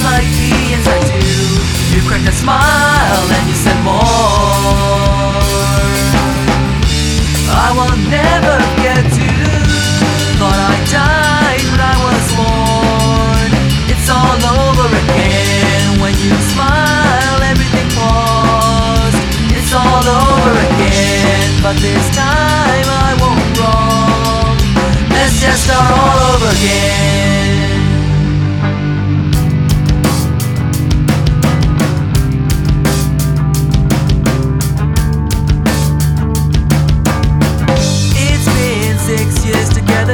just like the inside do. You cracked a smile and you said more. I will never get to Thought I died when I was born. It's all over again When you smile everything paused. It's all over again But this time I won't wrong. Let's just start all over again.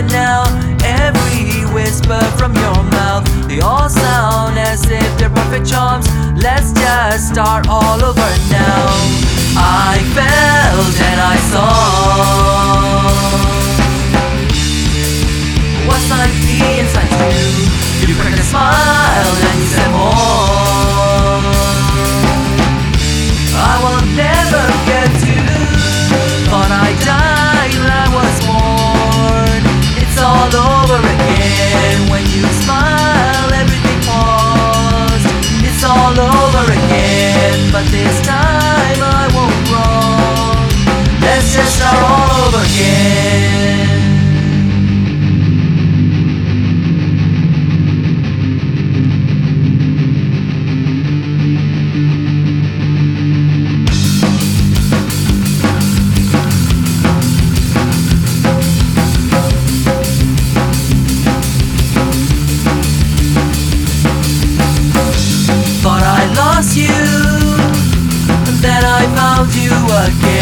now. Every whisper from your mouth, they all sound as if they're perfect charms. Let's just start all over now. I felt and I saw. What's I the inside you? You bring a smile. parque.